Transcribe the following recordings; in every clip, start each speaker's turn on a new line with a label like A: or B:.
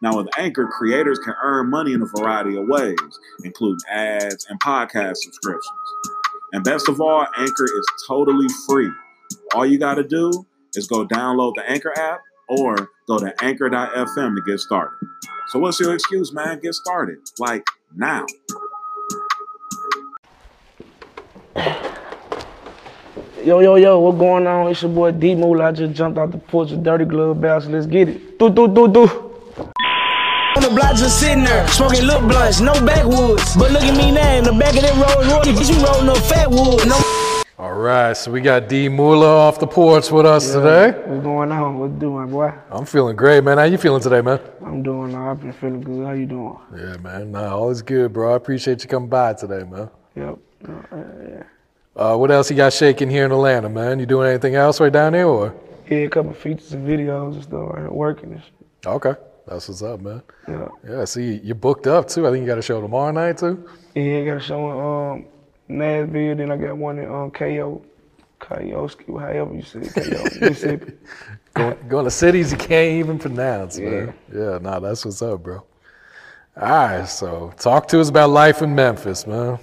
A: Now, with Anchor, creators can earn money in a variety of ways, including ads and podcast subscriptions. And best of all, Anchor is totally free. All you got to do is go download the Anchor app or go to anchor.fm to get started. So, what's your excuse, man? Get started. Like now.
B: Yo, yo, yo, what going on? It's your boy Dee Mula. I just jumped out the porch with Dirty Glove Bounce. Let's get it. Do, do, do, do.
C: On the block just sitting there, smoking little blunts, no backwoods. But look at me now, in the back of that Rolls Royce, bitch, you rolling up fat wood. No
D: All right, so we got Dee Mula off the porch with us today.
B: What's going on? What's doing, boy?
D: I'm feeling great, man. How you feeling today, man?
B: I'm doing all right. I've been feeling good. How you doing?
D: Yeah, man. Nah, all is good, bro. I appreciate you coming by today, man.
B: Yep. Uh, yeah.
D: Uh, what else you got shaking here in Atlanta, man? You doing anything else right down there, or?
B: yeah, a couple features and videos and stuff. Right here, working and shit.
D: Okay, that's what's up, man.
B: Yeah.
D: Yeah, see, you're booked up too. I think you got a show tomorrow night too.
B: Yeah, I got a show in um, Nashville, then I got one in um, KO, however you say it, KO, Mississippi.
D: Going, going to cities you can't even pronounce, man. Yeah, nah, that's what's up, bro. All right, so talk to us about life in Memphis, man.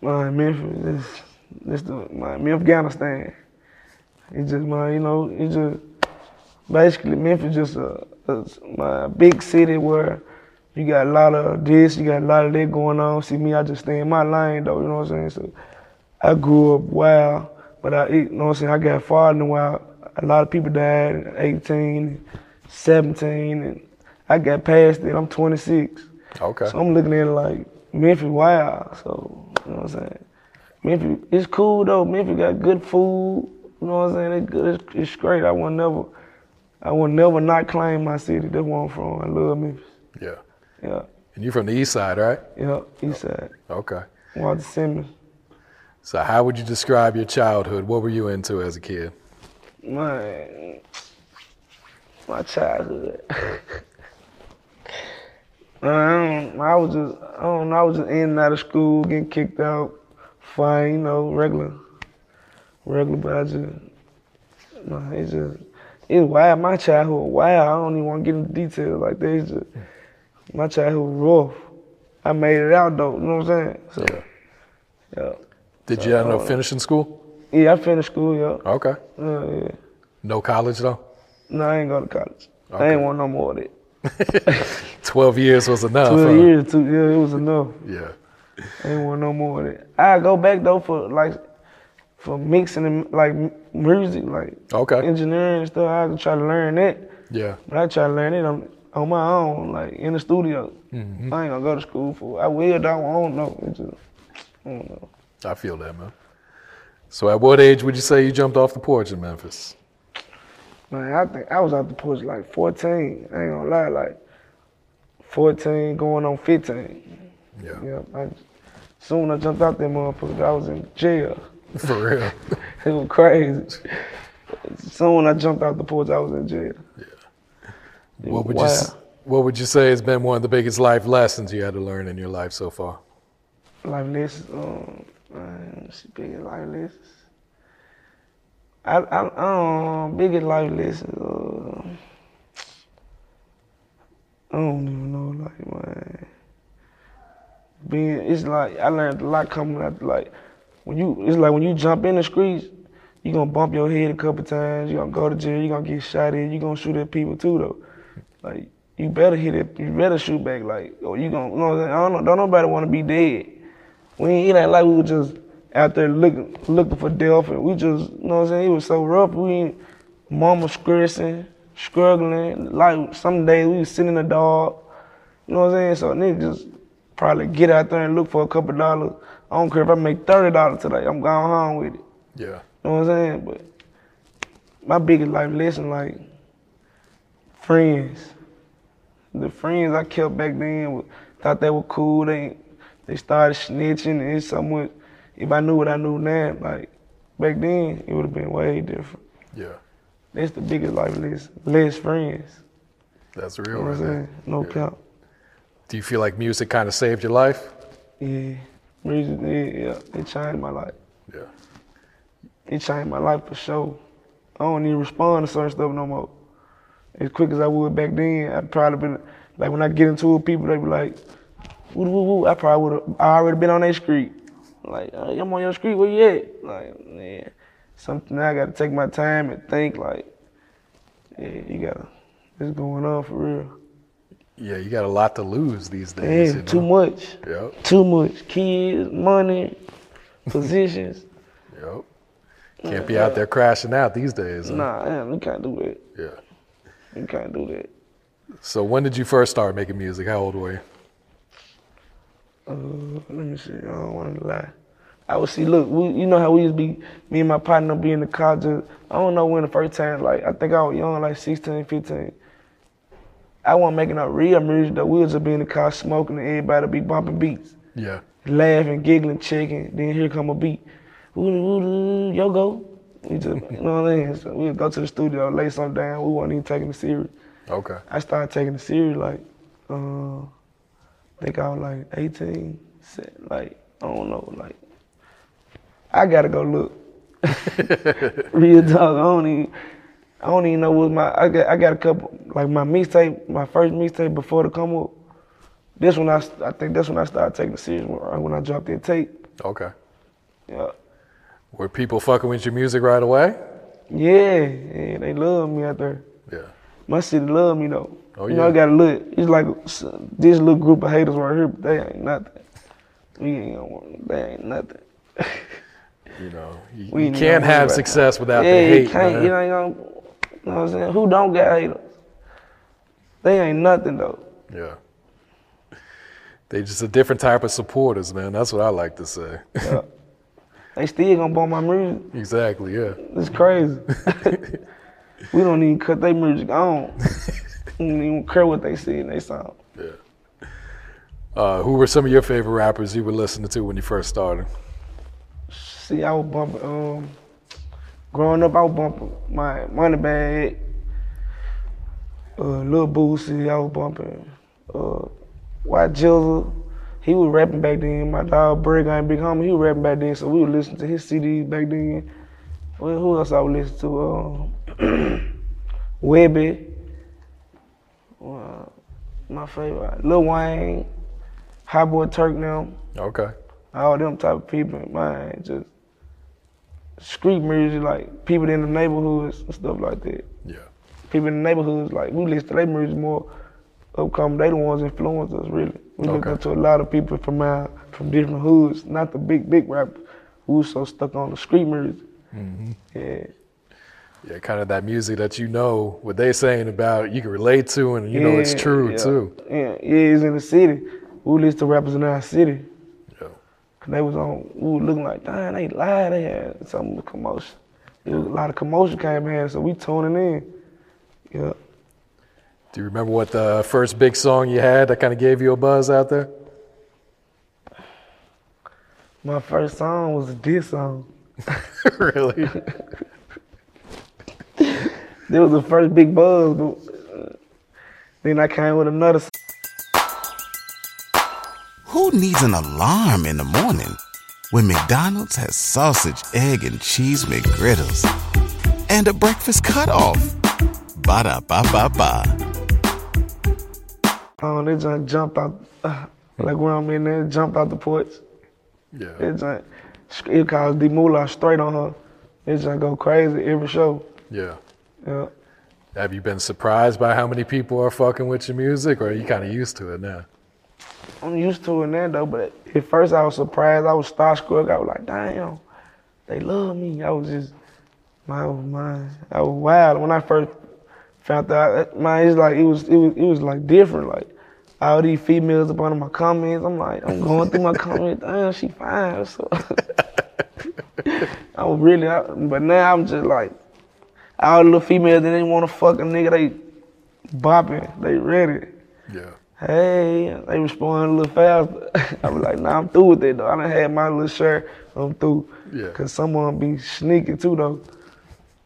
B: My Memphis, this, this the my me Afghanistan. It's just my, you know, it's just basically Memphis just a, a my uh, big city where you got a lot of this, you got a lot of that going on. See me, I just stay in my lane though, you know what I'm saying? So I grew up wild, but I, you know what I'm saying? I got far in the wild. A lot of people died at 18, 17, and I got past it. I'm 26.
D: Okay.
B: So I'm looking at it like Memphis wild. So, you know what I'm saying? Memphis, it's cool though. Memphis got good food. You know what I'm saying? It's good. It's, it's great. I will never, I will never not claim my city. That's where I'm from. I love Memphis.
D: Yeah.
B: Yeah,
D: And you're from the east side, right?
B: yeah. East side.
D: Okay.
B: Walter Simmons.
D: So how would you describe your childhood? What were you into as a kid?
B: My, my childhood. I, don't, I was just, I don't know, I was just in and out of school, getting kicked out, fine, you know, regular, regular, but I just, no, it's just, it's wild. My childhood, wild. I don't even want to get into details like that. It's just, my childhood was rough. I made it out though, you know what I'm saying? So, yeah.
D: Did you end up finishing school?
B: Yeah, I finished school, yeah.
D: Okay.
B: Yeah, yeah.
D: No college though?
B: No, I ain't go to college. I ain't want no more of that.
D: 12 years was enough.
B: Twelve
D: huh?
B: years, two, yeah, it was enough.
D: Yeah.
B: I ain't want no more of that. I go back though for like for mixing and like music, like
D: Okay.
B: engineering and stuff. I had to try to learn that,
D: Yeah.
B: but I try to learn it on, on my own, like in the studio.
D: Mm-hmm.
B: I ain't gonna go to school for. I will. I don't know. Just, I don't know.
D: I feel that, man. So at what age would you say you jumped off the porch in Memphis?
B: Man, I think I was out the porch like 14. I ain't gonna lie, like 14, going on 15.
D: Yeah.
B: Yeah, I, soon I jumped out that motherfucker. I was in jail.
D: For real.
B: It was crazy. Soon I jumped out the porch, I was in jail. Yeah.
D: What would
B: Wow.
D: you What would you say has been one of the biggest life lessons you had to learn in your life so far?
B: Life lessons, um, biggest life lessons. I, I, um, biggest life lessons, uh, I don't even know, like, man. Being, it's like, I learned a lot coming out, like, when you, it's like when you jump in the streets, you gonna bump your head a couple times, you gonna go to jail, you gonna get shot at, you gonna shoot at people too, though. Like, you better hit it, you better shoot back, like, or you gonna, you know what I'm saying? I don't know, don't nobody wanna be dead. We ain't, it ain't like we were just out there looking looking for death and we just, you know what I'm saying? It was so rough. We ain't, mama stressing, struggling. Like some days we was sitting in the dark. You know what I'm saying? So nigga just probably get out there and look for a couple dollars. I don't care if I make thirty dollars today. I'm going home with it.
D: Yeah.
B: You know what I'm saying? But my biggest life lesson, like friends. The friends I kept back then thought they were cool. They they started snitching and it's somewhat. If I knew what I knew now, like back then, it would have been way different.
D: Yeah.
B: That's the biggest life lesson. Less friends.
D: That's
B: You
D: real
B: know what
D: right
B: I'm saying? No
D: Yeah.
B: cap.
D: Do you feel like music kind of saved your life?
B: Yeah. Music, yeah, yeah, it changed my life.
D: Yeah.
B: It changed my life for sure. I don't even respond to certain stuff no more. As quick as I would back then, I'd probably been like when I get into it, people they be like, woo woo woo. I probably would have I already been on that street. Like, hey, I'm on your street, where you at? Like, yeah. Something I gotta take my time and think like, yeah, you gotta it's going on for real.
D: Yeah, you got a lot to lose these days. You know?
B: too much.
D: Yep.
B: Too much. Kids, money, positions.
D: Yep. Can't be out there crashing out these days. huh?
B: Nah, damn, you can't do that.
D: Yeah.
B: You can't do that.
D: So when did you first start making music? How old were you?
B: Uh, let me see. I don't want to lie. I would see. Look, we, you know how we used to be. Me and my partner be in the car. Just I don't know when the first time. Like I think I was young, like 16, 15. I wasn't making no real music though. We was just be in the car smoking and everybody be bumping beats,
D: Yeah.
B: laughing, giggling, checking. Then here come a beat. Ooh, ooh, ooh, yo go. We just, you know what I mean? So we'd go to the studio, lay something down. We wasn't even taking it serious.
D: Okay.
B: I started taking it serious like, uh, I think I was like 18, se- like, I don't know, like, I gotta go look. Real talk, I don't even, I don't even know what my, I got, I got a couple, like my mixtape, my first mixtape before the come up, this one I, I think that's when I started taking it serious, when, uh, when I dropped that tape.
D: Okay.
B: Yeah.
D: Were people fucking with your music right away?
B: Yeah, yeah, they love me out there.
D: Yeah.
B: My city love me though.
D: Oh,
B: you know,
D: yeah.
B: I got a little. It's like this little group of haters right here, but they ain't nothing. We ain't gonna. want- They ain't nothing.
D: You know, you,
B: We
D: you can't have success without
B: yeah,
D: the hate,
B: you can't.
D: man.
B: You ain't gonna. You know what I'm saying? Who don't got haters? They ain't nothing though.
D: Yeah. They just a different type of supporters, man. That's what I like to say.
B: Yeah. they still gonna bump my music.
D: exactly, yeah.
B: It's crazy. we don't even cut their music on. we don't even care what they see in their song.
D: Yeah. Uh, who were some of your favorite rappers you were listening to when you first started?
B: See, I was bumping. Um, growing up, I was bumping my Moneybagg. Uh, Lil Boosie, I was bumping. Uh, White Jizzle, he was rapping back then. My dog Brig and Big Homie, he was rapping back then. So we would listen to his CDs back then. Well, who else I would listen to? Um, Webby. Uh, my favorite, Lil Wayne, Hot Boy Turk now
D: Okay.
B: all them type of people, man, just street music, like people in the neighborhoods and stuff like that.
D: Yeah.
B: People in the neighborhoods, like we listen to their music more upcoming. They the ones influence us really. We look
D: Okay.
B: up to a lot of people from our from different hoods, not the big big rappers who was so stuck on the street music.
D: Mm-hmm.
B: Yeah,
D: Yeah, kind of that music that you know what they saying about, you can relate to, and you know it's true
B: yeah.
D: too.
B: Yeah, yeah, it's in the city. We listen to rappers in our city. They was on, we were looking like, damn, they lied, they had some commotion. Was a lot of commotion came in, so we tuning in. Yeah.
D: Do you remember what the first big song you had that kind of gave you a buzz out there?
B: My first song was a diss song.
D: really?
B: That was the first big buzz, but then I came with another. S-
E: Who needs an alarm in the morning when McDonald's has sausage, egg, and cheese McGriddles and a breakfast cutoff? Ba da ba ba ba.
B: Oh, they just jumped out, uh, like when I'm in there, jumped out the porch.
D: Yeah.
B: It just, it calls Dee Mula straight on her. It just go crazy every show.
D: Yeah.
B: Yeah.
D: Have you been surprised by how many people are fucking with your music, or are you kind of used to it now?
B: I'm used to it now though, but at first I was surprised. I was starstruck. I was like, damn, they love me. I was just, my, my, I was wild when I first found out. Man, it's like it was, it was, it was like different. Like all these females up under my comments. I'm like, I'm going through my comments. Damn, she fine. So I was really, I, but now I'm just like, all the females that didn't want to fuck a nigga, they bopping, they ready
D: Yeah.
B: Hey, they respond a little faster. I was like, nah, I'm through with it though. I done had my little share. I'm through.
D: Yeah.
B: Cause someone be sneaky too though.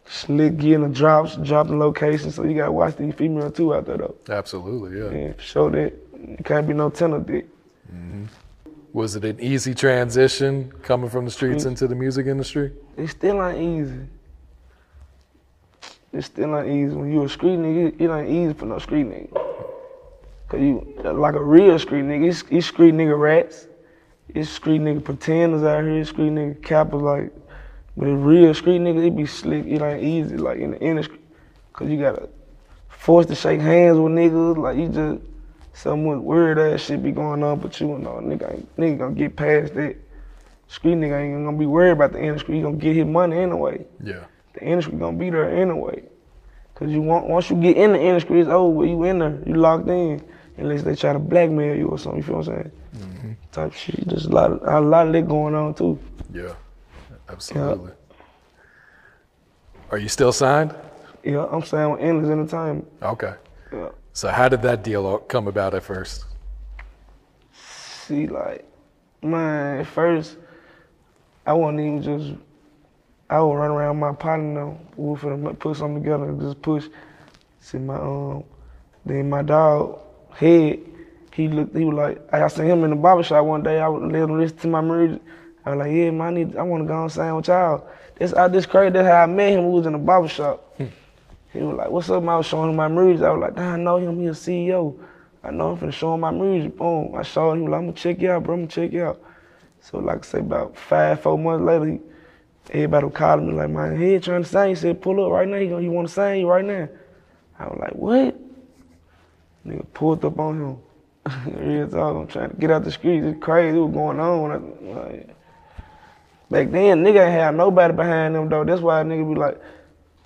B: Slick getting the drops, dropping locations. So you gotta watch these females too out there though.
D: Absolutely, yeah.
B: And show that it can't be no tenor dick. Mhm.
D: Was it an easy transition coming from the streets into the music industry?
B: It still ain't easy. It still ain't easy. When you a street nigga, it ain't easy for no street nigga. Cause you like a real street nigga, it's, it's street nigga rats. It's street nigga pretenders out here, it's street nigga cappers like but a real street nigga, it be slick, it ain't easy like in the industry. Cause you gotta force to shake hands with niggas, like you just some weird ass shit be going on, but you know nigga ain't nigga gonna get past that. Street nigga ain't gonna be worried about the industry. He gonna get his money anyway.
D: Yeah.
B: The industry gonna be there anyway. Cause you want once you get in the industry, it's over. You in there, you locked in. Unless they try to blackmail you or something. You feel what I'm saying?
D: Mm-hmm.
B: Type shit. There's a lot of a lot of that going on too.
D: Yeah. Absolutely. Are you still signed?
B: Yeah, I'm saying with endless entertainment.
D: Okay.
B: Yeah.
D: So how did that deal come about at first?
B: See, like, man, at first, I wasn't even just, I would run around my partner, though. We finna put something together and just push. See, my, um, then my dog, Head, he looked, he was like, I seen him in the barber shop one day. I was him listen to my music. I was like, yeah, man, I, need, I want to go and sign with y'all. This, I, this crazy, that's how I met him. We was in the barber shop. Hmm. He was like, what's up? man?" I was showing him my music. I was like, nah, I know him. He a CEO. I know him finna show him my music. Boom. I showed him. He was like, I'm gonna check you out, bro. I'm gonna check you out. So like I say about five, four months later, he, everybody was calling me like, my head trying to sing. He said, pull up right now. He, gonna, he wanna sing right now. I was like, what? Nigga pulled up on him. Real talk, I'm trying to get out the streets. It's crazy. What was going on? I, like, back then, nigga ain't had nobody behind them though. That's why a nigga be like,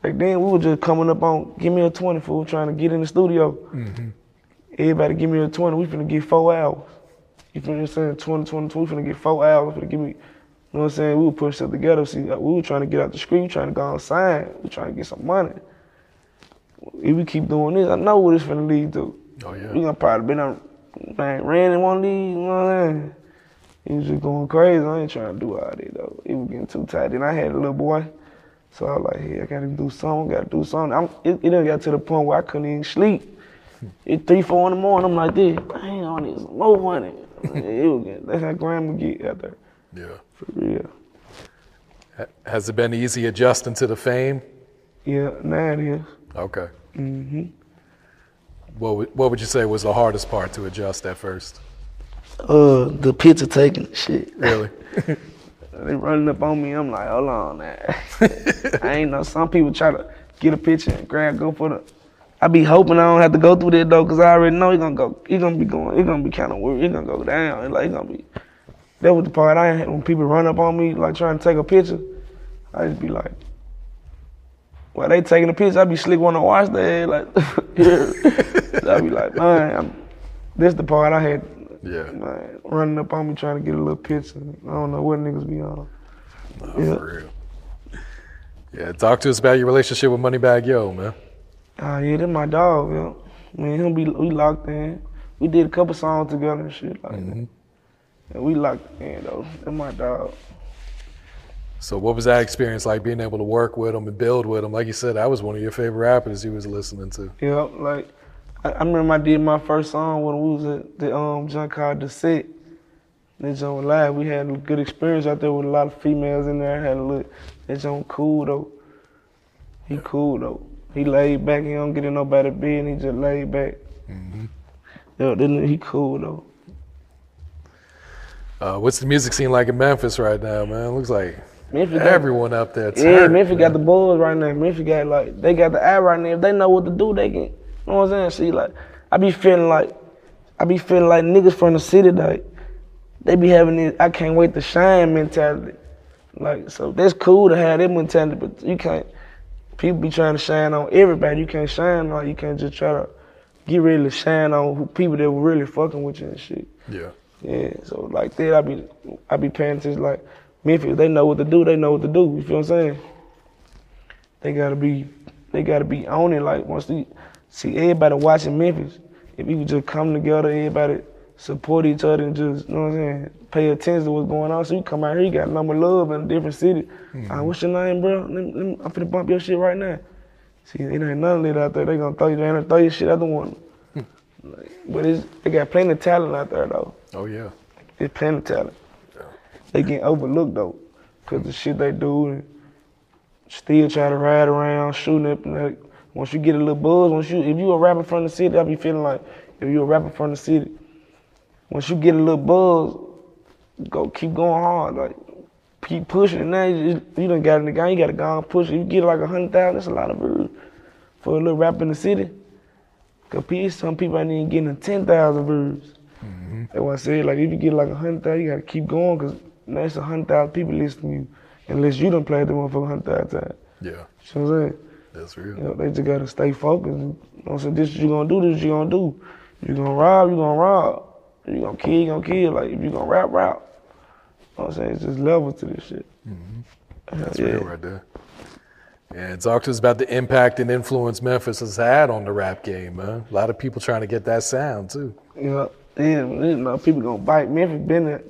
B: back then we was just coming up on, give me a 20 fool, trying to get in the studio. Mm-hmm. Everybody give me a 20, we finna get four hours. You feel what I'm saying? 20, 20, 20, we finna get four hours, we finna give me, you know what I'm saying? We would push stuff together. See, like, we were trying to get out the street, we trying to go outside, we trying to get some money. If we keep doing this, I know what it's finna lead to.
D: Oh yeah.
B: gonna probably been on, man, ran in one of these, you know what I'm saying? He was just going crazy. I ain't trying to do all that though. It was getting too tight. Then I had a little boy, so I was like, hey, I gotta do something. Gotta do something. I'm, it, it done got to the point where I couldn't even sleep. It three, four in the morning. I'm like, this, dang, I need some more money. it was getting, that's how grandma get out there
D: Yeah.
B: for real.
D: Has it been easy adjusting to the fame?
B: Yeah, now it is.
D: Okay. Mm-hmm. What would, what would you say was the hardest part to adjust at first?
B: Uh, the picture taking shit.
D: Really?
B: They running up on me. I'm like, hold on, man. I ain't know. Some people try to get a picture and grab, go for the. I be hoping I don't have to go through that though, cause I already know he gonna go. He gonna be going. He gonna be kind of weird. He gonna go down. Like he gonna be. That was the part I had when people run up on me like trying to take a picture. I just be like, while they taking a picture, I be slick wanna watch that. Like, yeah. I be like, man, I'm, this the part I had.
D: Yeah.
B: Man, running up on me trying to get a little picture. I don't know what niggas be on. Yeah.
D: For real. Yeah. Talk to us about your relationship with Moneybagg Yo, man.
B: Ah, yeah, that's my dog, yo. Me and him be we locked in. We did a couple songs together and shit like
D: Mm-hmm.
B: that. And we locked in though. That's my dog.
D: So what was that experience like being able to work with him and build with him? Like you said, that was one of your favorite rappers you was listening to.
B: Yeah, like I, I remember I did my first song when we was at the um junk called The Set. That joint live. We had a good experience out there with a lot of females in there. Had a look. That joint cool though. He cool though. He laid back. He don't get in nobody bed. He just laid back. Yeah, then he cool though.
D: Uh, what's the music scene like in Memphis right now, man? Looks like
B: Memphis got-
D: everyone up there.
B: Yeah, Memphis
D: man.
B: got the Bulls right now. Memphis got like they got the eye right now. If they know what to do, they can. You know what I'm saying? See, like I be feeling like I be feeling like niggas from the city like they be having this I can't wait to shine mentality. Like so that's cool to have that mentality, but you can't. People be trying to shine on everybody. You can't shine on. You can't just try to get ready to shine on who, people that were really fucking with you and shit.
D: Yeah.
B: Yeah, so like that, I be I be paying attention. Like Memphis, they know what to do. They know what to do. You feel what I'm saying? They gotta be, they gotta be on it. Like once they see everybody watching Memphis, if we could just come together, everybody support each other and just, you know what I'm saying, pay attention to what's going on. So you come out here, you got number love in a different city. Ah, what's your name, bro? Let me, let me, I'm finna bump your shit right now. See, it ain't none of that out there. They gonna throw you, they gonna throw your shit out the one. Like, but it's, they got plenty of talent out there though.
D: Oh yeah.
B: It's plenty of talent. They get overlooked though, cause the shit they do and still try to ride around shooting up. and, Like, once you get a little buzz, once you if you a rapper from the city, I be feeling like if you a rapper from the city, once you get a little buzz, go keep going hard, like keep pushing. And now you, just- you done got in the game, you gotta go and push. You get like a hundred thousand, that's a lot of views for a little rapper in the city. Cause some people ain't even getting ten thousand views. Mm-hmm. That's why I said, like, if you get like a hundred thousand, you gotta keep going, cause now it's a hundred thousand people listening to you, unless you done played the motherfucker a hundred thousand times.
D: Yeah.
B: You know what I'm saying?
D: That's real.
B: You know, they just gotta stay focused. You know I'm saying? This you gonna do, this you gonna do. You gonna rob, you gonna rob. You gonna kill, you gonna kill. Like, if you gonna rap, rap. You know what I'm saying? It's just level to this shit. Mm-hmm.
D: Uh, That's
B: yeah.
D: real right there. And talk to us about the impact and influence Memphis has had on the rap game, man. A lot of people trying to get that sound too.
B: You know, yeah, you know, people gonna bite. Memphis been,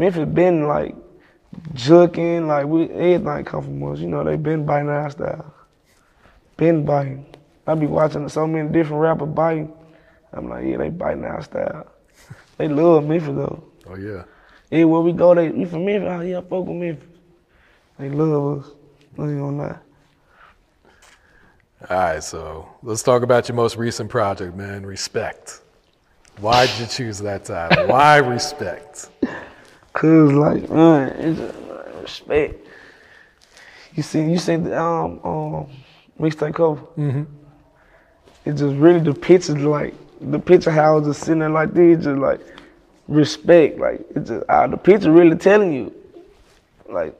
B: Memphis been like juking, like we everything come from us. You know, they been biting our style, been biting. I be watching so many different rappers biting. I'm like, yeah, they biting our style. They love Memphis though.
D: Oh yeah.
B: Yeah, where we go, they you from Memphis? Oh yeah, I fuck with Memphis. They love us. I ain't gonna lie.
D: All right, so let's talk about your most recent project, man. Respect. Why did you choose that title? Why respect?
B: Cause like, man, it's just, respect. You see, you see the um um mixtape cover. Mm-hmm. It just really the picture like the picture how I was just sitting there like this, just like respect. Like it just uh, the picture really telling you, like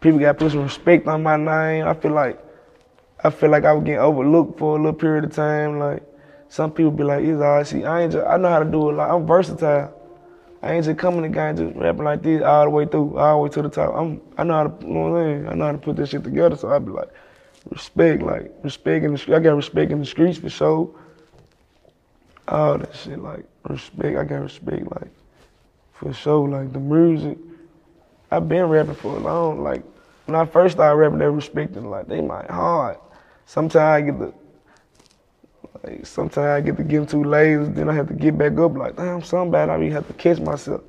B: people got to put some respect on my name. I feel like I feel like I was getting overlooked for a little period of time. Like some people be like, "It's all right." See, I ain't just, I know how to do it. Like I'm versatile. I ain't just coming to game just rapping like this all the way through, all the way to the top. I'm I know how to you know what I'm saying? I know how to put this shit together. So I be like, respect, like respect in the. I got respect in the streets for sure. All that shit, like respect. I got respect, like for sure. Like the music. I've been rapping for a long. Like when I first started rapping, they respected like they my hard. Sometimes I get the like sometimes I get to get too lazy, then I have to get back up like, damn, somebody I be have to catch myself.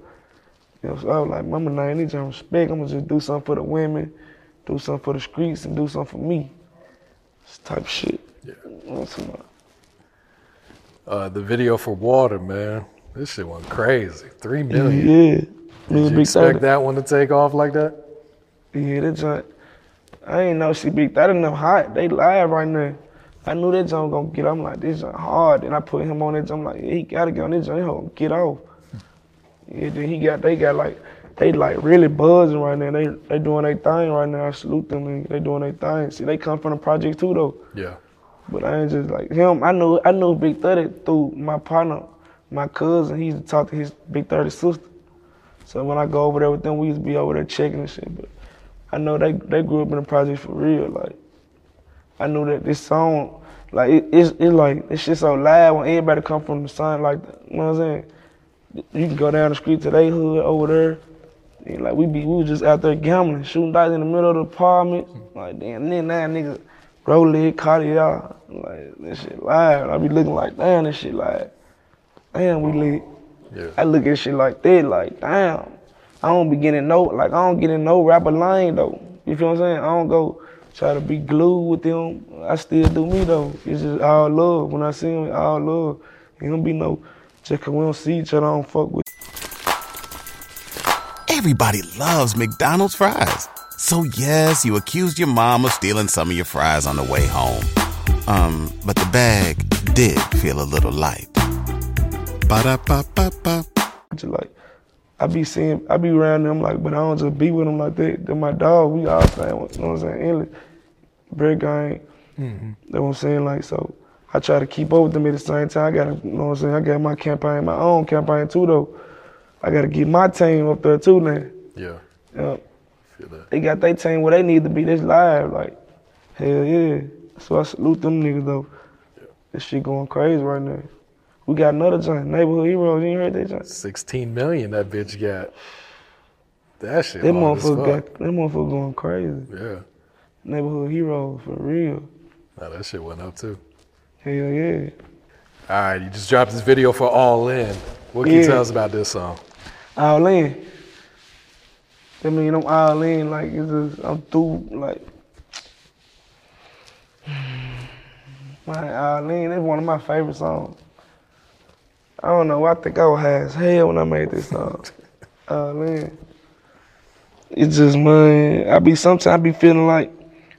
B: You know, so I was like, mama, nah, I need your respect. I'm gonna just do something for the women, do something for the streets, and do something for me. This type of shit.
D: Yeah.
B: You know what I'm talking about?
D: Uh, the video for Water, man. This shit went crazy. Three million.
B: Yeah.
D: Did you
B: Big
D: expect
B: 30.
D: that one to take off like that?
B: Yeah, that joint. I ain't know she Big 30 enough hot. They live right now. I knew that joint gonna get. I'm like, this joint hard. And I put him on that joint. I'm like, yeah, he gotta get on this joint. He gonna get off. Yeah, then he got. They got like. They like really buzzing right now. They they doing their thing right now. I salute them. and They doing their thing. See, they come from the project too though.
D: Yeah.
B: But I ain't just like him. I knew I knew Big Thirty through my partner, my cousin. He used to talk to his Big Thirty sister. So when I go over there with them, we used to be over there checking and shit. But I know they they grew up in the project for real. Like I knew that this song, Like it, it's it's like it's shit so loud when everybody come from the sun. Like you know what I'm saying. You can go down the street to they hood over there. And like we be we was just out there gambling, shooting dice in the middle of the apartment. Like damn, then that nigga roll it, caught it out. Like this shit live. I be looking like damn, this shit live. Damn, we lit.
D: Yeah.
B: I look at shit like that, like damn. I don't be getting no, like I don't get in no rapper lane though. You feel what I'm saying? I don't go try to be glued with them. I still do me though. It's just all love. When I see him, all love. Ain't gonna be no just 'cause we don't see each other, I don't fuck with.
E: Everybody loves McDonald's fries. So yes, you accused your mom of stealing some of your fries on the way home. Um, but the bag did feel a little light. Ba-da-ba-ba-ba.
B: Just like I be seeing, I be around them like, but I don't just be with them like that. They're my dog. We all saying, you know what I'm saying? Endless. Bread gang. Mm-hmm. That's what I'm saying. Like so, I try to keep up with them at the same time. I gotta, you know what I'm saying? I got my campaign, my own campaign too though. I gotta get my team up there too now.
D: Yeah.
B: Yeah.
D: Feel that.
B: They got their team where they need to be. This live, like, hell yeah. So I salute them niggas though. Yeah. This shit going crazy right now. We got another joint, Neighborhood Heroes. You heard that joint?
D: 16 million that bitch got. That shit.
B: That motherfucker got, that motherfucker going crazy.
D: Yeah.
B: Neighborhood Heroes for real.
D: Nah, that shit went up too.
B: Hell yeah.
D: All right, you just dropped this video for All In. What can you tell us about this song?
B: All in. I mean, I'm all in. Like it's just, I'm through. Like my all in. It's one of my favorite songs. I don't know. I think I was high as hell when I made this song. all uh, man, It's just man. I be sometimes I be feeling like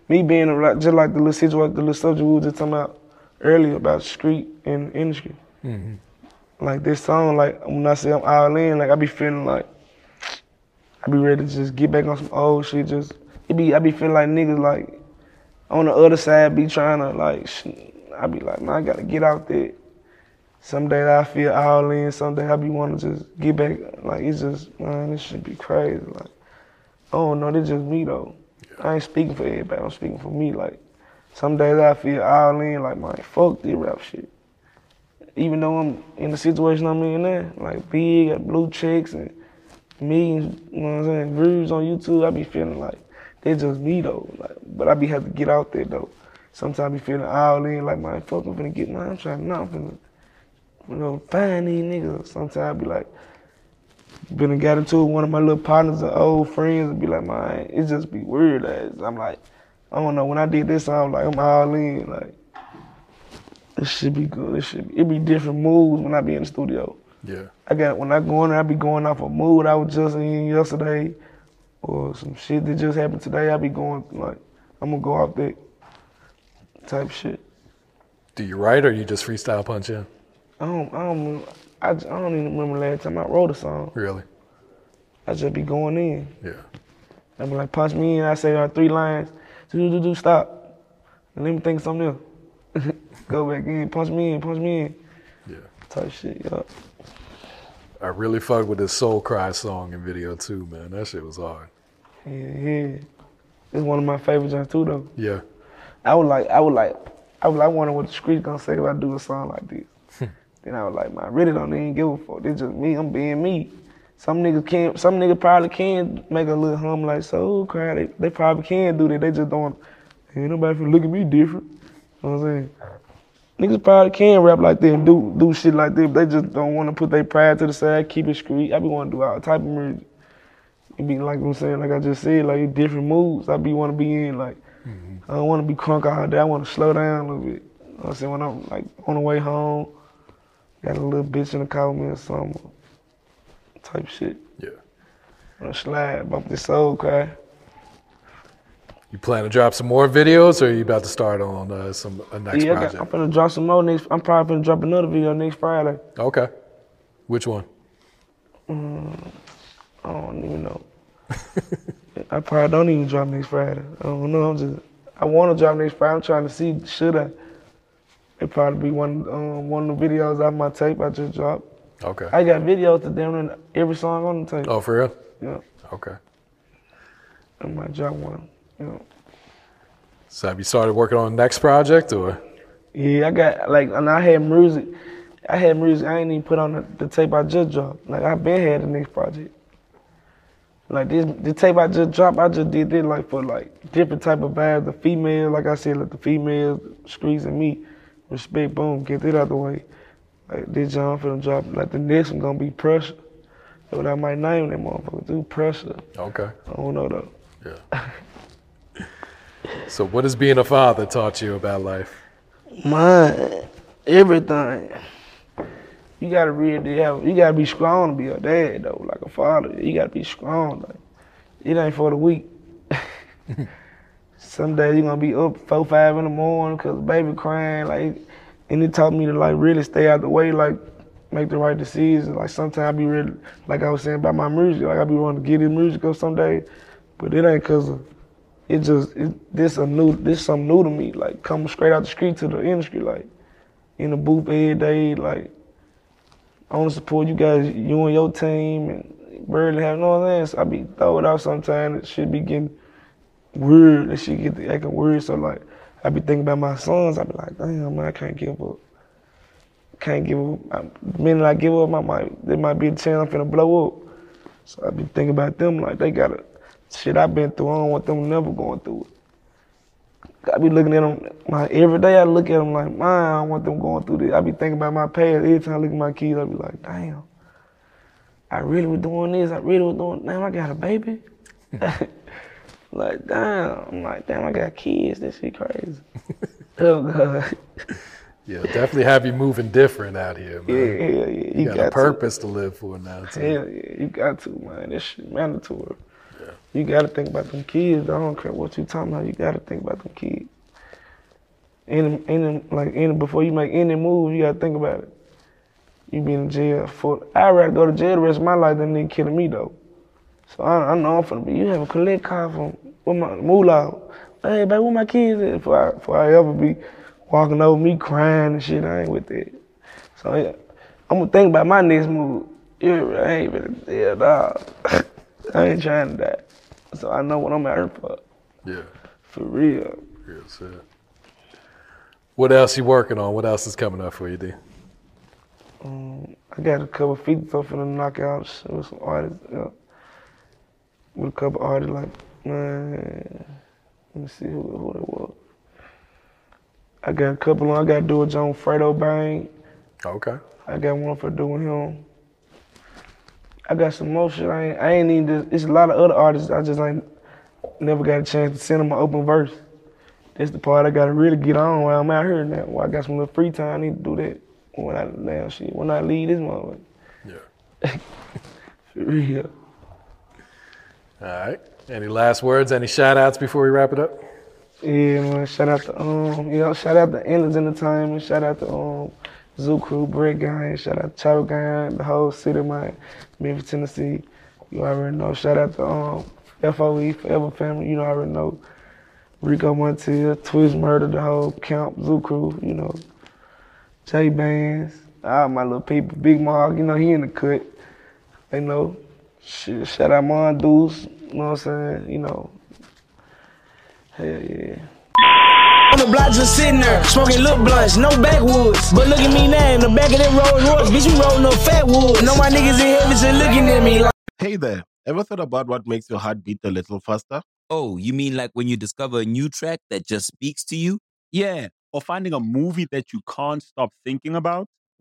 B: me being a, like just like the little situation, the little subject we were just talking about earlier about street and industry. Mm-hmm. Like this song, like when I say I'm all in, like I be feeling like I be ready to just get back on some old shit. Just it be I be feeling like niggas like on the other side be trying to like sh- I be like man I gotta get out there. Some days I feel all in. Some days I be want to just get back. Like it's just man this should be crazy. Like oh no, this just me though. I ain't speaking for everybody. I'm speaking for me. Like some days I feel all in. Like man fuck this rap shit even though I'm in the situation I'm in now, like big, got blue checks and millions, you know what I'm saying, views on YouTube, I be feeling like they just me though. Like, but I be have to get out there though. Sometimes I be feeling all in, like man, fuck, I'm finna get mine. I'm trying, nah, I'm finna, you know, find these niggas. Sometimes I be like, been and got into it with one of my little partners or old friends and be like, man, it just be weird as I'm like, I don't know. When I did this, I'm like, I'm all in, like. This should be good. It should be, it be different moods when I be in the studio.
D: Yeah.
B: I got when I go in there, I be going off a mood I was just in yesterday, or some shit that just happened today. I be going like I'm gonna go off that type shit.
D: Do you write or you just freestyle punch in?
B: I don't, I don't, I, I don't even remember last time I wrote a song.
D: Really?
B: I just be going in.
D: Yeah.
B: I be like punch me in. I say uh, three lines. Do do do do stop. And let me think something else. go back in. Punch me in. Punch me in.
D: Yeah.
B: Type shit. Yeah.
D: I really fucked with this Soul Cry song and video too, man. That shit was hard.
B: Yeah, yeah. It's one of my favorite joints too, though.
D: Yeah.
B: I would like, I would like, I would like wondering what the streets gonna say if I do a song like this. Then I was like, man, I really don't even give a fuck. This just me. I'm being me. Some niggas can't. Some niggas probably can make a little hum like so cry. They, they probably can do that. They just don't. Ain't nobody finna look at me different. You know what I'm saying? Niggas probably can rap like that and do do shit like that. But they just don't want to put their pride to the side, keep it street. I be want to do all type of music. It be like I'm saying, like I just said, like different moods. I be want to be in like. Mm-hmm. I don't want to be crunk all day. I want to slow down a little bit. You know what I'm saying? When I'm like on the way home, got a little bitch in the car with me or something. Type shit.
D: Yeah.
B: On a slide, bump this soul cry.
D: You plan to drop some more videos or are you about to start on uh, some a next
B: yeah,
D: project?
B: I'm gonna drop some more next. I'm probably gonna drop another video next Friday.
D: Okay. Which one?
B: I don't even know. I probably don't even drop next Friday. I don't know. I'm just. I want to drop next Friday. I'm trying to see should I. It probably be one um, one of the videos off my tape I just dropped.
D: Okay.
B: I got videos to near every song on the tape.
D: oh, for real?
B: Yeah,
D: Okay.
B: I might drop one. You know.
D: So have you started working on the next project or?
B: Yeah, I got like, and I had music. I had music. I ain't even put on the, the tape I just dropped. Like I been had the next project. Like this, the tape I just dropped, I just did it like for like different type of vibes. The female, like I said, like the females, streets and me, respect, boom, get that out the way. Like this John finna drop. Like the next one gonna be pressure. That's what I might name that motherfucker. Do pressure.
D: Okay.
B: I don't know though.
D: Yeah. so, what has being a father taught you about life?
B: Man, everything. You gotta really have. You gotta be strong to be a dad though, like a father. You gotta be strong. Like it ain't for the weak. Some days you gonna be up four, five in the morning because baby crying. Like, and it taught me to like really stay out the way. Like, make the right decisions. Like sometimes I be really, like I was saying about my music. Like I be wanting to get in music up some days, but it ain't cause of. It just it, this a new this something new to me. Like coming straight out the street to the industry. Like in the booth every day. Like I want to support you guys, you and your team, and barely have no sense. I be throw it out sometimes. It should be getting weird. That shit get to acting weird. So like, I be thinking about my sons. I be like, damn man, I can't give up. Can't give up. I, the minute I give up, I might there might be a chance I'm finna blow up. So I be thinking about them like they got a shit I've been through. I don't want them never going through it. I be looking at them like every day. I look at them like, man, I don't want them going through this. I be thinking about my past. Every time I look at my kids, I be like, damn, I really was doing this. I really was doing. Damn, I got a baby. like, damn. I'm like, damn, I got mm. kids. This shit crazy. oh god.
D: Yeah, definitely have you moving different out here, man.
B: Yeah, hell yeah. You,
D: You got,
B: got
D: a purpose to. live for now, too.
B: Hell yeah, you got to, man. This shit mandatory. Yeah. You gotta think about them kids. I don't care what you talking about. You gotta think about them kids. Any, any, like any, before you make any move, you gotta think about it. You be in jail for. I'd rather go to jail the rest of my life than they killing me though. So I, I know I'm finna be. You have a collect call from with my moolah. Hey, baby, where my kids at? Before I, before I ever be walking over me crying and shit, I ain't with that. So yeah, I'm gonna think about my next move. Yeah, I ain't really yeah, dog. I ain't trying to die. So I know what I'm out here for.
D: Yeah,
B: For real.
D: real shit. What else you working on? What else is coming up for you, D?
B: Um, I got a couple features stuff for the knockouts with some artists. Yeah. With a couple artists like man, let me see who who that was. I got a couple. on- I got to do a John Fredo Bang.
D: Okay.
B: I got one for doing him. I got some more shit. I ain't, I ain't need to. It's a lot of other artists. I just ain't never got a chance to send them an open verse. That's the part I gotta really get on while I'm out here now. While I got some little free time, I need to do that. When I damn shit, when I leave this motherfucker.
D: Yeah.
B: For real.
D: All right. Any last words? Any shout outs before we wrap it up?
B: Yeah, man. Shout out to um, you know, shout out to Endless Entertainment. Shout out to um, Zoo Crew, Brick Gang. Shout out to Chato Gang, the whole city, man. Memphis, Tennessee. You already know. Shout out to um, FOE, Forever Family. You know, I already know. Rico Montiel, Twist Murder, the whole camp, Zoo Crew. You know, J Bands, all my little people. Big Mark, you know, he in the cut. They know. Shit, shout out Mon Deuce. You know what I'm saying? You know. Hell yeah.
C: On the block just sitting there, smoking little blunts, no backwoods. But look at me now, in the back of that Rolls Royce, bitch, we rolling up fat wood. Know my niggas in heaven just looking at me like.
F: Hey there, ever thought about what makes your heart beat a little faster?
G: Oh, you mean like when you discover a new track that just speaks to you?
H: Yeah, or finding a movie that you can't stop thinking about.